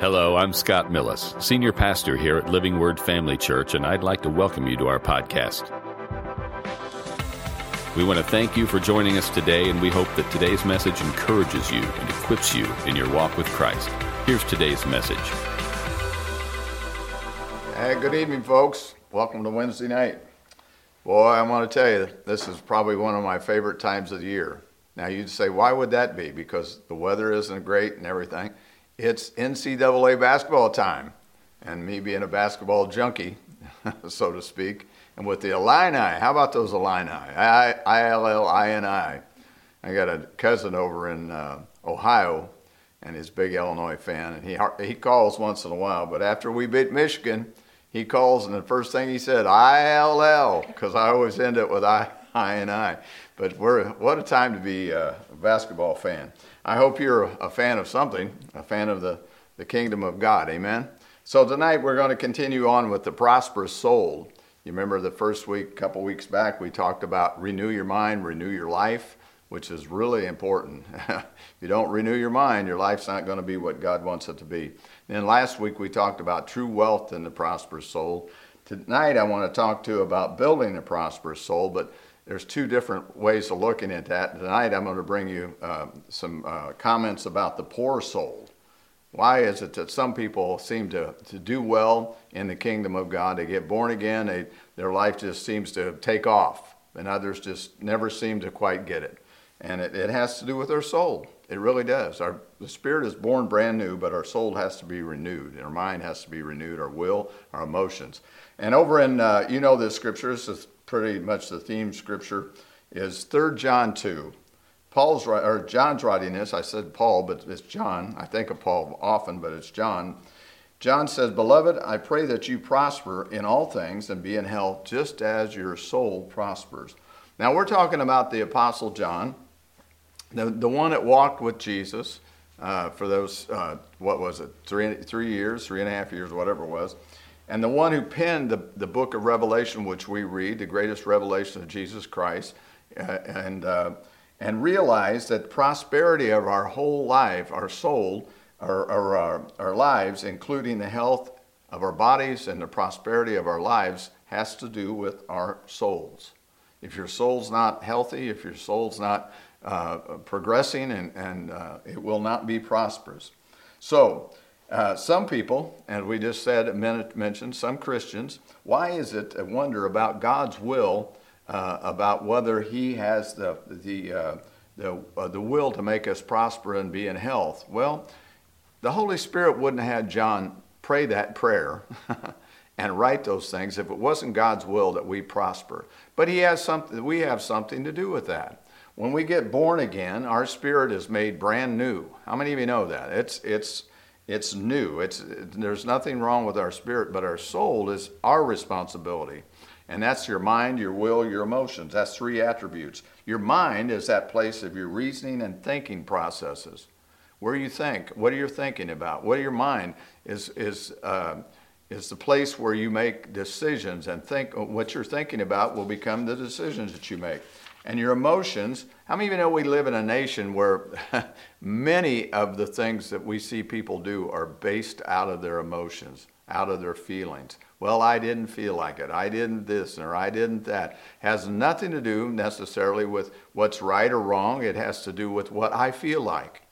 Hello, I'm Scott Millis, Senior Pastor here at Living Word Family Church, and I'd like to welcome you to our podcast. We want to thank you for joining us today, and we hope that today's message encourages you and equips you in your walk with Christ. Here's today's message. Hey, good evening, folks. Welcome to Wednesday night. Boy, I want to tell you, this is probably one of my favorite times of the year. Now, you'd say, why would that be? Because the weather isn't great and everything it's NCAA basketball time. And me being a basketball junkie, so to speak, and with the Illini, how about those Illini? I L L I N I. I got a cousin over in uh, Ohio, and he's a big Illinois fan, and he he calls once in a while. But after we beat Michigan, he calls, and the first thing he said, I L L, because I always end it with I I and I. But we're what a time to be a basketball fan. I hope you're a fan of something, a fan of the, the kingdom of God. Amen. So tonight we're going to continue on with the prosperous soul. You remember the first week, a couple weeks back, we talked about renew your mind, renew your life, which is really important. if you don't renew your mind, your life's not going to be what God wants it to be. Then last week we talked about true wealth in the prosperous soul. Tonight I want to talk to you about building a prosperous soul, but there's two different ways of looking at that. Tonight, I'm going to bring you uh, some uh, comments about the poor soul. Why is it that some people seem to, to do well in the kingdom of God? They get born again, they, their life just seems to take off, and others just never seem to quite get it. And it, it has to do with their soul. It really does. Our, the spirit is born brand new, but our soul has to be renewed. Our mind has to be renewed, our will, our emotions. And over in, uh, you know this scripture, this is pretty much the theme scripture, is 3 John 2. Paul's or John's writing this. I said Paul, but it's John. I think of Paul often, but it's John. John says, Beloved, I pray that you prosper in all things and be in health just as your soul prospers. Now, we're talking about the Apostle John, the, the one that walked with Jesus uh, for those, uh, what was it, three, three years, three and a half years, whatever it was. And the one who penned the, the book of Revelation, which we read, the greatest revelation of Jesus Christ, uh, and, uh, and realized that prosperity of our whole life, our soul, our, our, our, our lives, including the health of our bodies and the prosperity of our lives, has to do with our souls. If your soul's not healthy, if your soul's not uh, progressing, and, and uh, it will not be prosperous. So, uh, some people, and we just said mentioned, some Christians, why is it a wonder about God's will, uh, about whether He has the, the, uh, the, uh, the will to make us prosper and be in health? Well, the Holy Spirit wouldn't have had John pray that prayer and write those things if it wasn't God's will that we prosper. But He has something, we have something to do with that. When we get born again, our spirit is made brand new. How many of you know that? It's, it's, it's new. It's, there's nothing wrong with our spirit, but our soul is our responsibility. And that's your mind, your will, your emotions. That's three attributes. Your mind is that place of your reasoning and thinking processes. Where you think, what are you thinking about? What your mind is, is, uh, is the place where you make decisions and think what you're thinking about will become the decisions that you make and your emotions. How many of you know we live in a nation where many of the things that we see people do are based out of their emotions, out of their feelings? Well, I didn't feel like it. I didn't this or I didn't that. Has nothing to do necessarily with what's right or wrong. It has to do with what I feel like.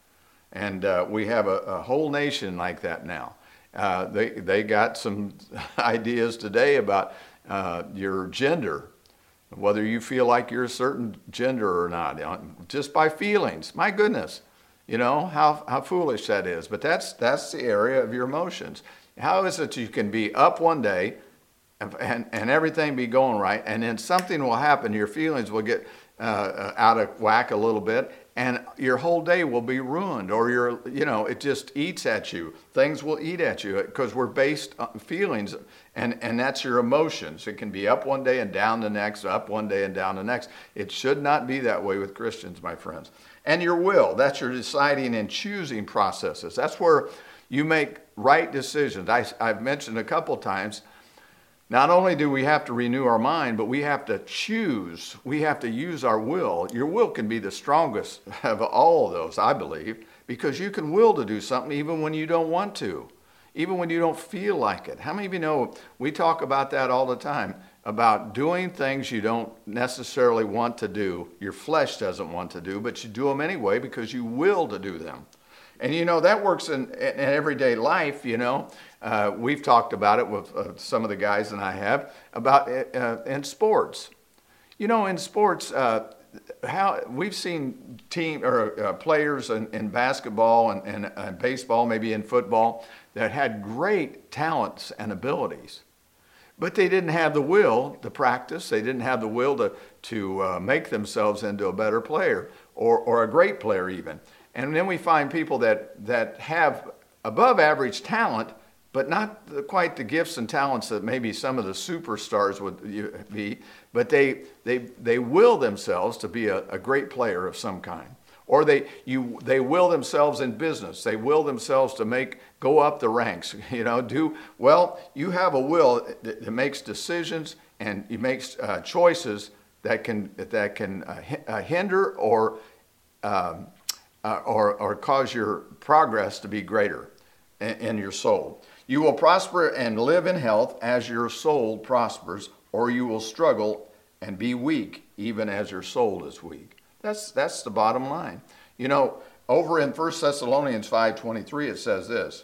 And uh, we have a, a, whole nation like that now. Uh, they, they got some ideas today about uh, your gender whether you feel like you're a certain gender or not, just by feelings. My goodness, you know how, how foolish that is. But that's, that's the area of your emotions. How is it you can be up one day and, and, everything be going right, and then something will happen, your feelings will get uh, uh out of whack a little bit, and your whole day will be ruined or your you know it just eats at you. Things will eat at you because we're based on feelings and and that's your emotions. It can be up one day and down the next up one day and down the next. It should not be that way with christians my friends. And your will that's your deciding and choosing processes. That's where you make right decisions. I, i've mentioned a couple times not only do we have to renew our mind, but we have to choose. We have to use our will. Your will can be the strongest of all of those, I believe, because you can will to do something even when you don't want to. even when you don't feel like it. How many of you know we talk about that all the time? About doing things you don't necessarily want to do, your flesh doesn't want to do, but you do them anyway because you will to do them. And you know, that works in, in everyday life, you know. Uh, we've talked about it with uh, some of the guys and I have about uh, in sports. You know, in sports, uh, how we've seen team or uh, players in, in, basketball and, and, baseball, maybe in football, that had great talents and abilities, but they didn't have the will to practice. They didn't have the will to to uh, make themselves into a better player or or a great player even. And then we find people that that have above average talent but not the, quite the gifts and talents that maybe some of the superstars would be, but they, they, they will themselves to be a, a great player of some kind. Or they, you, they will themselves in business. They will themselves to make, go up the ranks, you know, do, well, you have a will that, that makes decisions and it makes uh, choices that can, that can uh, uh hinder or, um, uh, or, or cause your progress to be greater in, in your soul. You will prosper and live in health as your soul prospers, or you will struggle and be weak even as your soul is weak. That's, that's the bottom line. You know, over in 1 Thessalonians 5.23 it says this,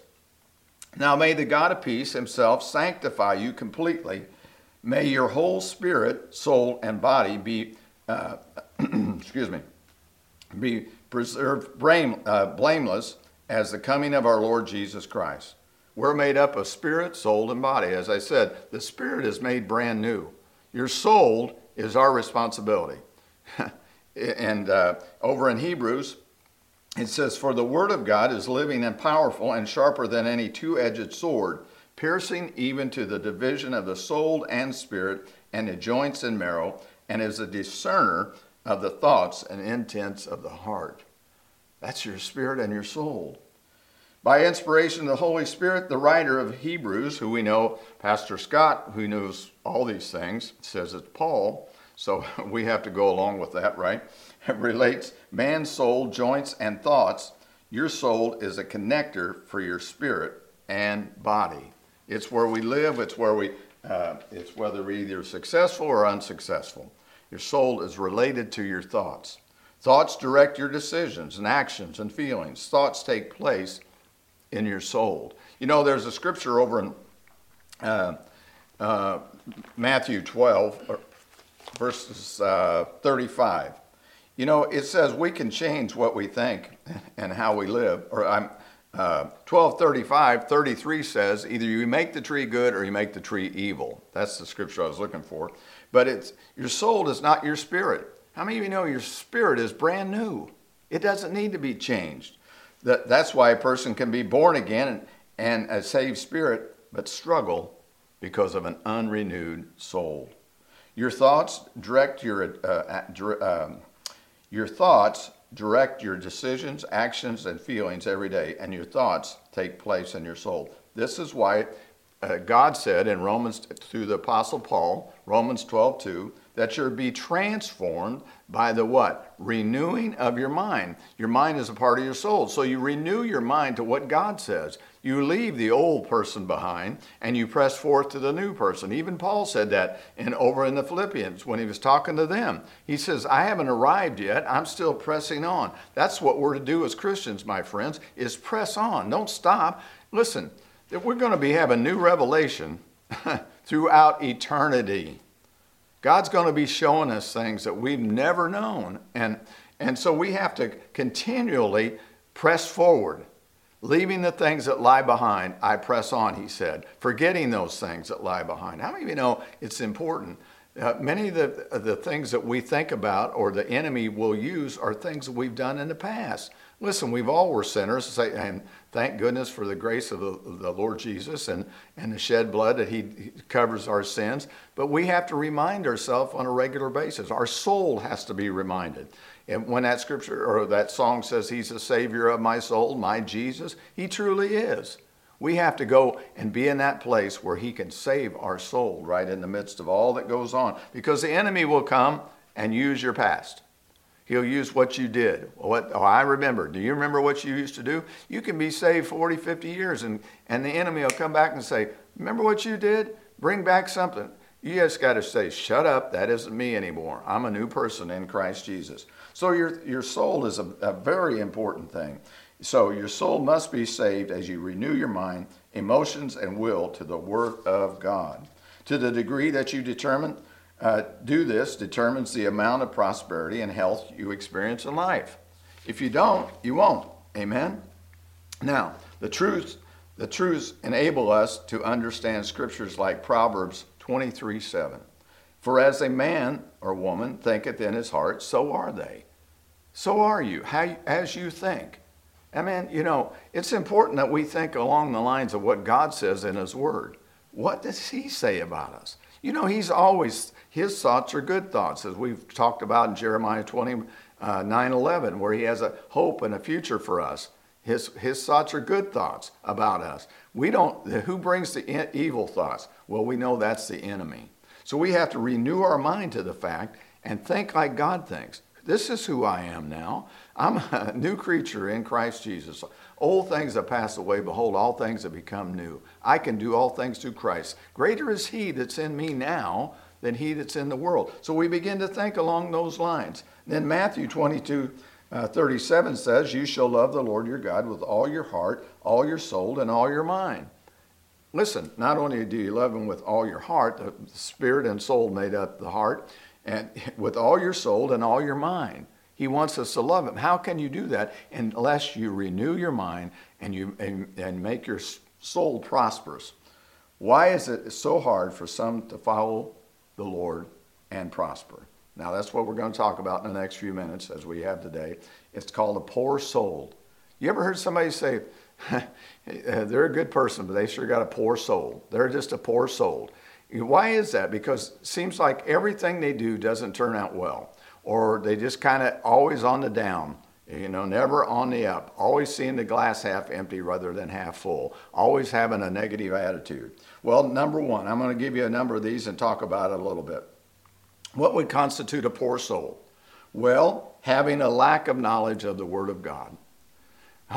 Now may the God of peace himself sanctify you completely. May your whole spirit, soul, and body be, uh, excuse me, be preserved blame, uh, blameless as the coming of our Lord Jesus Christ. We're made up of spirit, soul, and body. As I said, the spirit is made brand new. Your soul is our responsibility. and uh, over in Hebrews, it says, For the word of God is living and powerful and sharper than any two edged sword, piercing even to the division of the soul and spirit and the joints and marrow, and is a discerner of the thoughts and intents of the heart. That's your spirit and your soul. By inspiration of the Holy Spirit, the writer of Hebrews, who we know, Pastor Scott, who knows all these things, says it's Paul, so we have to go along with that, right? It relates man's soul, joints, and thoughts. Your soul is a connector for your spirit and body. It's where we live, it's where we, uh, it's whether we're either successful or unsuccessful. Your soul is related to your thoughts. Thoughts direct your decisions and actions and feelings. Thoughts take place in your soul. You know, there's a scripture over in uh, uh, Matthew 12, verses uh, 35. You know, it says we can change what we think and how we live. Or I'm uh, 1235, 33 says either you make the tree good or you make the tree evil. That's the scripture I was looking for. But it's your soul is not your spirit. How many of you know your spirit is brand new? It doesn't need to be changed. That, that's why a person can be born again and, and a saved spirit, but struggle because of an unrenewed soul. Your thoughts direct your, uh, um, your thoughts direct your decisions, actions, and feelings every day, and your thoughts take place in your soul. This is why uh, God said in Romans, through the Apostle Paul, Romans 12, 2, that you'll be transformed by the what? Renewing of your mind. Your mind is a part of your soul. So you renew your mind to what God says. You leave the old person behind and you press forth to the new person. Even Paul said that in over in the Philippians when he was talking to them. He says, I haven't arrived yet. I'm still pressing on. That's what we're to do as Christians, my friends, is press on. Don't stop. Listen, we're going to be having new revelation throughout eternity. God's going to be showing us things that we've never known. And, and so we have to continually press forward. Leaving the things that lie behind, I press on, he said. Forgetting those things that lie behind. How many of you know it's important? Uh, many of the, the things that we think about or the enemy will use are things that we've done in the past. Listen, we've all were sinners, and thank goodness for the grace of the, Lord Jesus and, and the shed blood that he covers our sins. But we have to remind ourselves on a regular basis. Our soul has to be reminded. And when that scripture or that song says, He's the Savior of my soul, my Jesus, He truly is. We have to go and be in that place where He can save our soul right in the midst of all that goes on. Because the enemy will come and use your past. He'll use what you did. What oh, I remember. Do you remember what you used to do? You can be saved 40, 50 years, and, and the enemy will come back and say, Remember what you did? Bring back something. You just got to say, Shut up, that isn't me anymore. I'm a new person in Christ Jesus. So your, your soul is a, a very important thing. So your soul must be saved as you renew your mind, emotions, and will to the Word of God. To the degree that you determine uh, do this determines the amount of prosperity and health you experience in life. If you don't, you won't. Amen. Now, the truths the truths enable us to understand scriptures like Proverbs 23 7. For as a man or woman thinketh in his heart, so are they. So are you, how, as you think. I mean, you know, it's important that we think along the lines of what God says in His Word. What does He say about us? You know, He's always, His thoughts are good thoughts, as we've talked about in Jeremiah 29 uh, 11, where He has a hope and a future for us. His, his thoughts are good thoughts about us. We don't, who brings the evil thoughts? Well, we know that's the enemy. So we have to renew our mind to the fact and think like God thinks. This is who I am now. I'm a new creature in Christ Jesus. Old things have passed away. Behold, all things have become new. I can do all things through Christ. Greater is He that's in me now than He that's in the world. So we begin to think along those lines. Then Matthew 22 uh, 37 says, You shall love the Lord your God with all your heart, all your soul, and all your mind. Listen, not only do you love Him with all your heart, the spirit and soul made up the heart, and with all your soul and all your mind. He wants us to love Him. How can you do that unless you renew your mind and, you, and, and make your soul prosperous? Why is it so hard for some to follow the Lord and prosper? Now, that's what we're going to talk about in the next few minutes, as we have today. It's called a poor soul. You ever heard somebody say, they're a good person, but they sure got a poor soul? They're just a poor soul. Why is that? Because it seems like everything they do doesn't turn out well or they just kind of always on the down, you know, never on the up, always seeing the glass half empty rather than half full, always having a negative attitude. Well, number one, I'm going to give you a number of these and talk about it a little bit. What would constitute a poor soul? Well, having a lack of knowledge of the Word of God.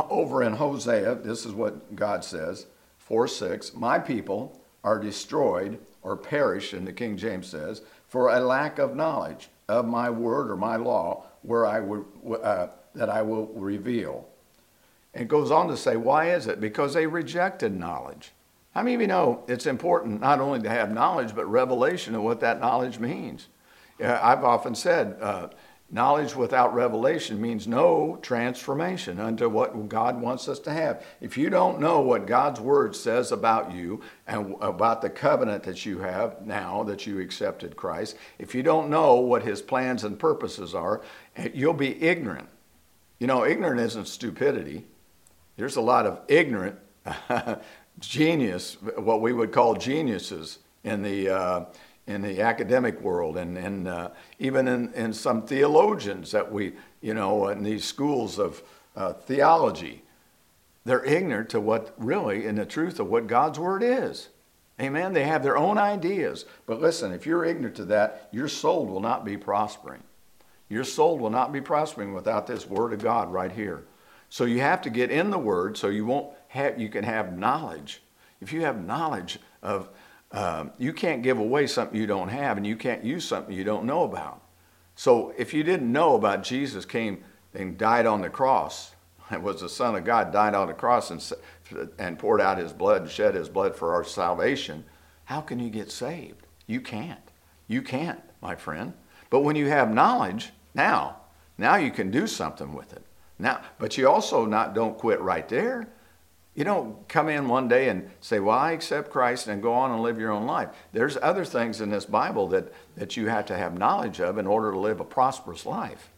Over in Hosea, this is what God says 4 6, My people are destroyed or perish, and the King James says, for a lack of knowledge of my word or my law where I would, uh, that I will reveal. It goes on to say, why is it? Because they rejected knowledge. How many of you know it's important not only to have knowledge, but revelation of what that knowledge means? I've often said, uh, Knowledge without revelation means no transformation unto what God wants us to have. If you don't know what God's word says about you and about the covenant that you have now that you accepted Christ, if you don't know what his plans and purposes are, eh, you'll be ignorant. You know, ignorant isn't stupidity. There's a lot of ignorant genius, what we would call geniuses in the uh, in the academic world and, and uh, even in, in some theologians that we, you know, in these schools of uh, theology. They're ignorant to what really, in the truth of what God's Word is. Amen. They have their own ideas. But listen, if you're ignorant to that, your soul will not be prospering. Your soul will not be prospering without this Word of God right here. So you have to get in the Word so you won't have, you can have knowledge. If you have knowledge of, um, you can't give away something you don't have, and you can't use something you don't know about. So if you didn't know about Jesus came and died on the cross, and was the Son of God, died on the cross and, and poured out his blood and shed his blood for our salvation, how can you get saved? You can't. You can't, my friend. But when you have knowledge, now, now you can do something with it. Now, but you also not don't quit right there. You don't come in one day and say, Well, I accept Christ and go on and live your own life. There's other things in this Bible that, that you have to have knowledge of in order to live a prosperous life.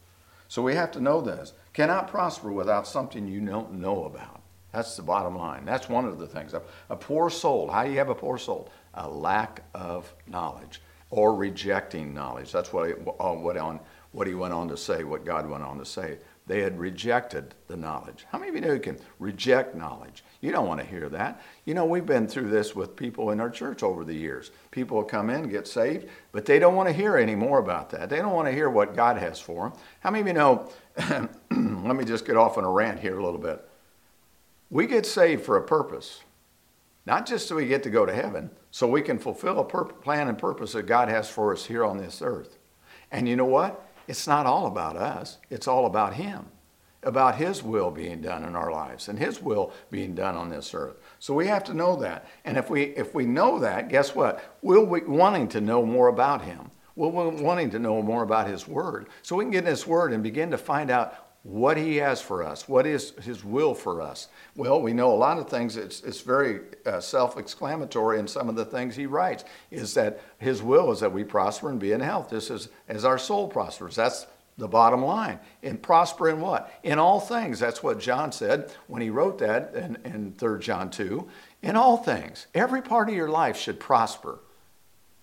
So we have to know this. Cannot prosper without something you don't know about. That's the bottom line. That's one of the things. A poor soul. How do you have a poor soul? A lack of knowledge or rejecting knowledge. That's what he, uh, what, on, what he went on to say, what God went on to say. They had rejected the knowledge. How many of you know you can reject knowledge? You don't want to hear that. You know, we've been through this with people in our church over the years. People come in, get saved, but they don't want to hear any more about that. They don't want to hear what God has for them. How many of you know? let me just get off on a rant here a little bit. We get saved for a purpose, not just so we get to go to heaven, so we can fulfill a plan and purpose that God has for us here on this earth. And you know what? It's not all about us, it's all about Him, about His will being done in our lives and His will being done on this earth. So we have to know that. And if we, if we know that, guess what? We'll be wanting to know more about Him. We'll be wanting to know more about His Word. So we can get in His Word and begin to find out what he has for us, what is his will for us. Well, we know a lot of things, it's, it's very uh, self exclamatory in some of the things he writes, is that his will is that we prosper and be in health, This is as our soul prospers. That's the bottom line. And prosper in what? In all things. That's what John said when he wrote that in, in 3 John 2. In all things. Every part of your life should prosper.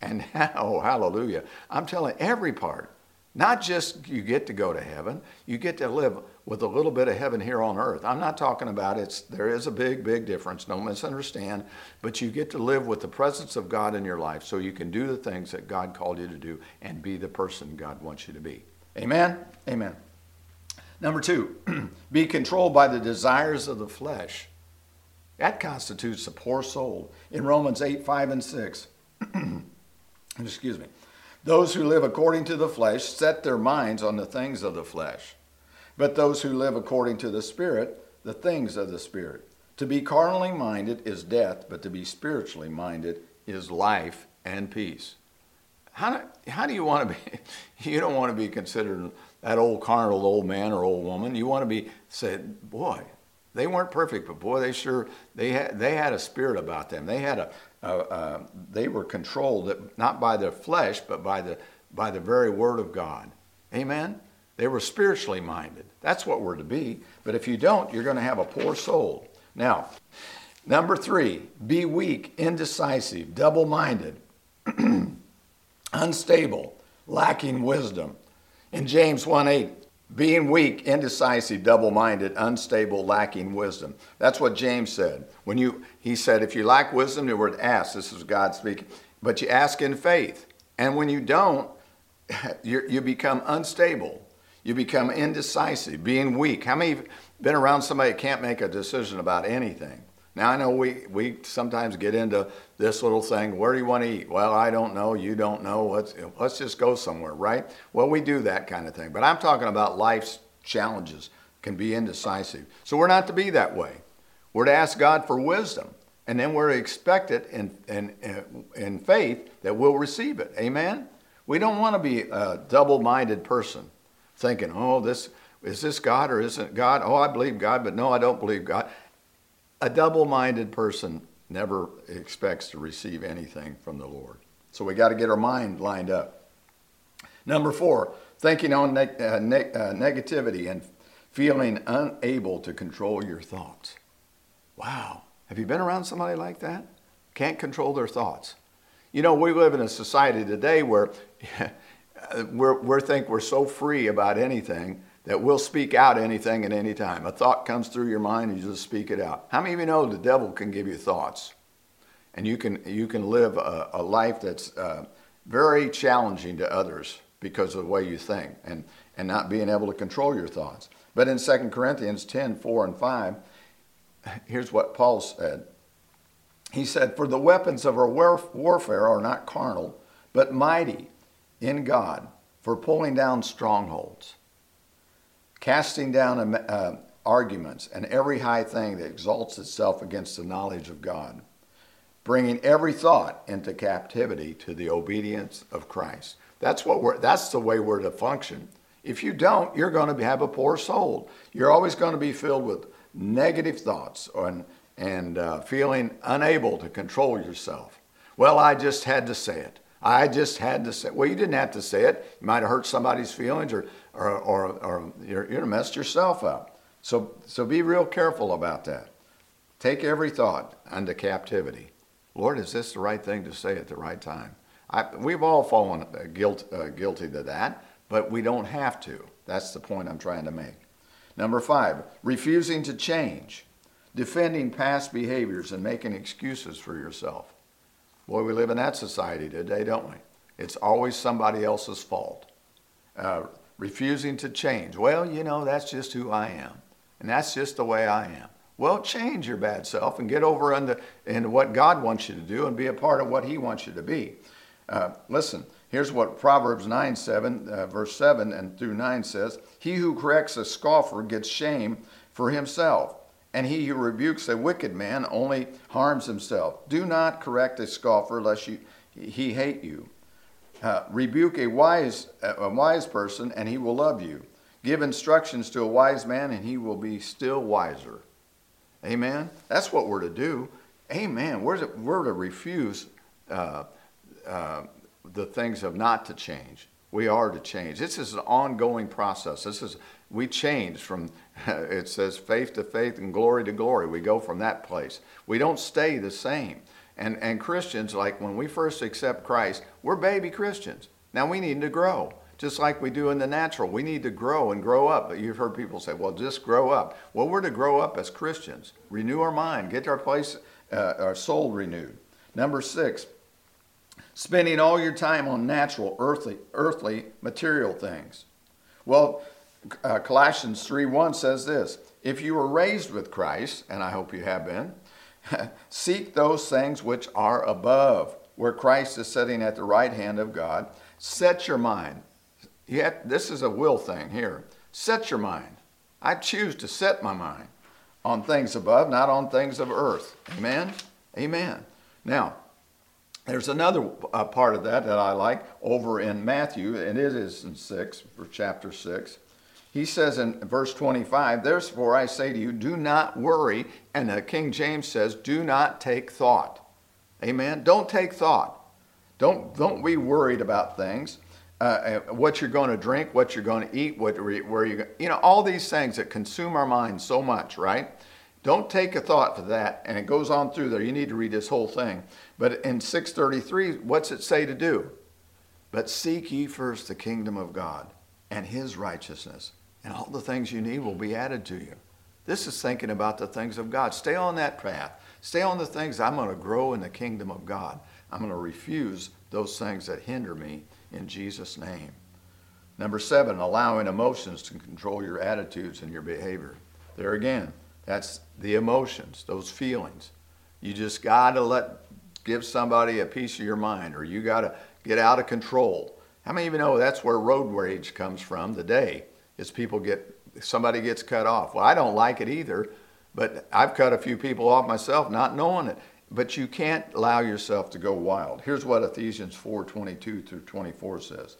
And oh, hallelujah. I'm telling every part. Not just you get to go to heaven, you get to live with a little bit of heaven here on earth. I'm not talking about it's there is a big big difference, don't misunderstand, but you get to live with the presence of God in your life so you can do the things that God called you to do and be the person God wants you to be. Amen. Amen. Number 2, be controlled by the desires of the flesh. That constitutes a poor soul. In Romans 8, 5 and 6. Excuse me. Those who live according to the flesh set their minds on the things of the flesh, but those who live according to the Spirit, the things of the Spirit. To be carnally minded is death, but to be spiritually minded is life and peace. How do, how do you want to be? You don't want to be considered that old carnal old man or old woman. You want to be said, boy, they weren't perfect, but boy, they sure they had they had a spirit about them. They had a, uh, uh, they were controlled not by the flesh, but by the, by the very word of God. Amen? They were spiritually minded. That's what we're to be. But if you don't, you're going to have a poor soul. Now, number three, be weak, indecisive, double minded, unstable, lacking wisdom. In James 1 8, being weak, indecisive, double minded, unstable, lacking wisdom. That's what James said. When you, he said, if you lack wisdom, the word ask, this is God speaking, but you ask in faith. And when you don't, you become unstable. You become indecisive, being weak. How many been around somebody that can't make a decision about anything? Now, I know we, we sometimes get into this little thing where do you want to eat? Well, I don't know. You don't know. Let's, let's just go somewhere, right? Well, we do that kind of thing. But I'm talking about life's challenges can be indecisive. So we're not to be that way. We're to ask God for wisdom. And then we're to expect it in, in, in faith that we'll receive it. Amen? We don't want to be a double minded person thinking, oh, this is this God or isn't God? Oh, I believe God, but no, I don't believe God. A double minded person never expects to receive anything from the Lord. So we got to get our mind lined up. Number four, thinking on ne- uh, ne- uh, negativity and feeling unable to control your thoughts. Wow. Have you been around somebody like that? Can't control their thoughts. You know, we live in a society today where we're, we think we're so free about anything that we'll speak out anything at any time. A thought comes through your mind and you just speak it out. How many of you know the devil can give you thoughts? And you can, you can live a, a life that's uh, very challenging to others because of the way you think and, and not being able to control your thoughts. But in 2 Corinthians 10 4 and 5, here's what Paul said. He said, For the weapons of our warfare are not carnal, but mighty in God for pulling down strongholds casting down uh, arguments and every high thing that exalts itself against the knowledge of God, bringing every thought into captivity to the obedience of Christ. That's what we're. That's the way we're to function. If you don't, you're going to have a poor soul. You're always going to be filled with negative thoughts and and uh, feeling unable to control yourself. Well, I just had to say it. I just had to say. It. Well, you didn't have to say it. You might have hurt somebody's feelings or or, or, or you're, you're messed yourself up. So, so be real careful about that. Take every thought unto captivity. Lord, is this the right thing to say at the right time? I, we've all fallen uh, guilt, uh, guilty to that, but we don't have to. That's the point I'm trying to make. Number five, refusing to change, defending past behaviors and making excuses for yourself. Boy, we live in that society today, don't we? It's always somebody else's fault. Uh, refusing to change. Well, you know, that's just who I am, and that's just the way I am. Well, change your bad self and get over into, into what God wants you to do and be a part of what He wants you to be. Uh, listen, here's what Proverbs 9, 7, uh, verse 7 and through 9 says He who corrects a scoffer gets shame for himself, and he who rebukes a wicked man only harms himself. Do not correct a scoffer lest you, he hate you. Uh, rebuke a wise, a wise person, and he will love you. Give instructions to a wise man, and he will be still wiser. Amen. That's what we're to do. Amen. We're to, we're to refuse uh, uh, the things of not to change. We are to change. This is an ongoing process. This is we change from it says faith to faith and glory to glory. We go from that place. We don't stay the same. And and Christians, like when we first accept Christ, we're baby Christians. Now we need to grow just like we do in the natural. We need to grow and grow up. But you've heard people say, well, just grow up. Well, we're to grow up as Christians, renew our mind, get our place, uh, our soul renewed. Number six, spending all your time on natural, earthly, earthly, material things. Well, uh, Colossians 3:1 says this: If you were raised with Christ, and I hope you have been, seek those things which are above, where Christ is sitting at the right hand of God. Set your mind Yet, this is a will thing here. Set your mind. I choose to set my mind on things above, not on things of earth. Amen? Amen. Now, there's another uh, part of that that I like over in Matthew, and it is in 6, for chapter 6. He says in verse 25, Therefore I say to you, do not worry. And the King James says, do not take thought. Amen? Don't take thought. Don't, don't be worried about things. Uh, uh, what you're going to drink, what you're going to eat, what, where you, you know, all these things that consume our minds so much, right? Don't take a thought for that. And it goes on through there. You need to read this whole thing. But in 633, what's it say to do? But seek ye first the kingdom of God and his righteousness, and all the things you need will be added to you. This is thinking about the things of God. Stay on that path. Stay on the things I'm going to grow in the kingdom of God. I'm going to refuse those things that hinder me in Jesus' name. Number seven, allowing emotions to control your attitudes and your behavior. There again, that's the emotions, those feelings. You just got to let give somebody a piece of your mind, or you got to get out of control. How many of you know that's where road rage comes from today? Is people get somebody gets cut off. Well, I don't like it either, but I've cut a few people off myself not knowing it but you can't allow yourself to go wild. Here's what Ephesians 4:22 through 24 says.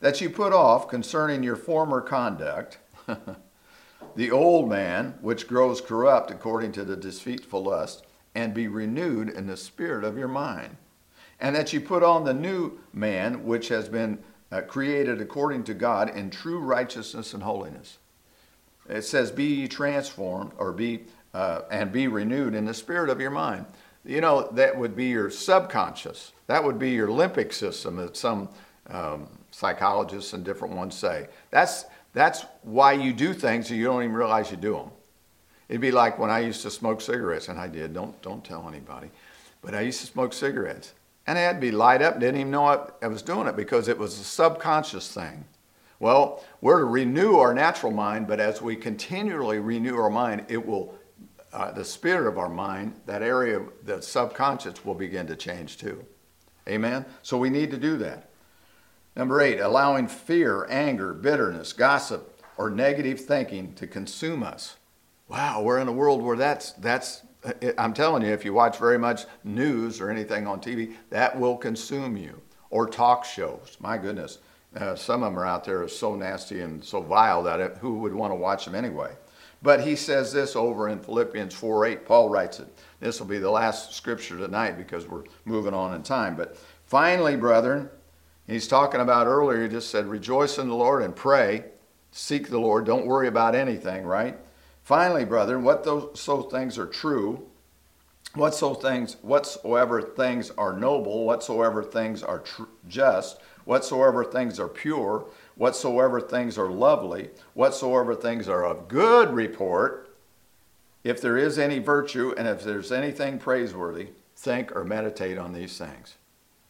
That you put off concerning your former conduct the old man which grows corrupt according to the deceitful lust and be renewed in the spirit of your mind. And that you put on the new man which has been uh, created according to God in true righteousness and holiness. It says, "Be transformed, or be uh, and be renewed in the spirit of your mind." you know, that would be your subconscious. That would be your limbic system, that some um, psychologists and different ones say. That's, that's why you do things and you don't even realize you do them. It'd be like when I used to smoke cigarettes, and I did, don't, don't tell anybody, but I used to smoke cigarettes. And I'd be light up, didn't even know I, I was doing it because it was a subconscious thing. Well, we're to renew our natural mind, but as we continually renew our mind, it will uh, the spirit of our mind, that area, the subconscious, will begin to change too. Amen? So we need to do that. Number eight, allowing fear, anger, bitterness, gossip, or negative thinking to consume us. Wow, we're in a world where that's, that's I'm telling you, if you watch very much news or anything on TV, that will consume you. Or talk shows. My goodness. Uh, some of them are out there are so nasty and so vile that it, who would want to watch them anyway? But he says this over in Philippians 4 8. Paul writes it. This will be the last scripture tonight because we're moving on in time. But finally, brethren, he's talking about earlier, he just said, rejoice in the Lord and pray. Seek the Lord. Don't worry about anything, right? Finally, brethren, what those so things are true, whatso things, whatsoever things are noble, whatsoever things are tr- just, whatsoever things are pure, whatsoever things are lovely, whatsoever things are of good report, if there is any virtue and if there's anything praiseworthy, think or meditate on these things.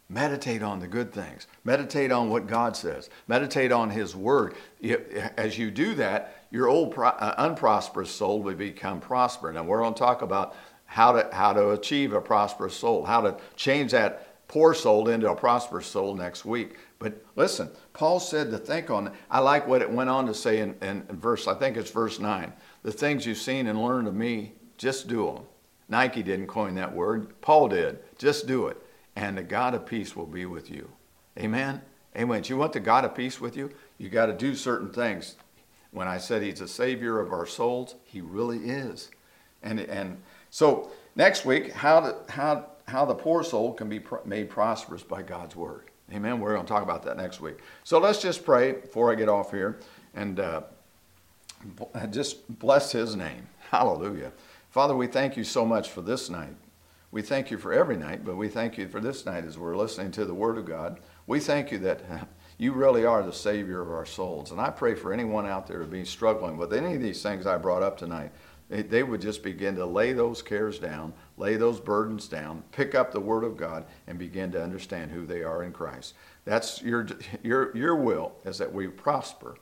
Meditate on the good things. Meditate on what God says. Meditate on His Word. As you do that, your old pro- uh, unprosperous soul will become prosperous. And we're going to talk about how to, how to achieve a prosperous soul, how to change that poor soul into a prosperous soul next week. But listen, Paul said to think on, I like what it went on to say in, in, in verse, I think it's verse 9. The things you've seen and learned of me, just do them. Nike didn't coin that word, Paul did. Just do it and the God of peace will be with you. Amen? Amen. Do you want the God of peace with you? You got to do certain things. When I said he's a savior of our souls, he really is. And, and so next week, how, to, how, how the poor soul can be made prosperous by God's word. Amen. We're going to talk about that next week. So let's just pray before I get off here and uh, just bless his name. Hallelujah. Father, we thank you so much for this night. We thank you for every night, but we thank you for this night as we're listening to the Word of God. We thank you that you really are the Savior of our souls. And I pray for anyone out there to be struggling with any of these things I brought up tonight, they, would just begin to lay those cares down, lay those burdens down, pick up the Word of God, and begin to understand who they are in Christ. That's your, your, your will, is that we prosper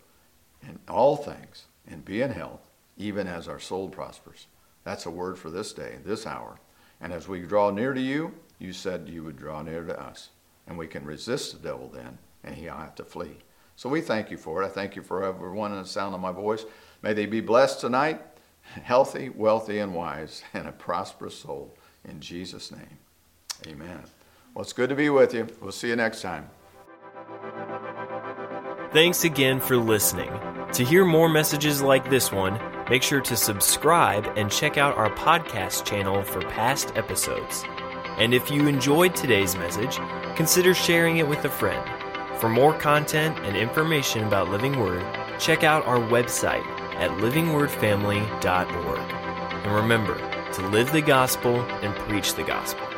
in all things and be in health, even as our soul prospers. That's a word for this day, this hour. And as we draw near to you, you said you would draw near to us. And we can resist the devil then, and he'll have to flee. So we thank you for it. I thank you for everyone in the sound of my voice. May they be blessed tonight, healthy, wealthy, and wise, and a prosperous soul. In Jesus' name, amen. Well, it's good to be with you. We'll see you next time. Thanks again for listening. To hear more messages like this one, Make sure to subscribe and check out our podcast channel for past episodes. And if you enjoyed today's message, consider sharing it with a friend. For more content and information about Living Word, check out our website at livingwordfamily.org. And remember to live the gospel and preach the gospel.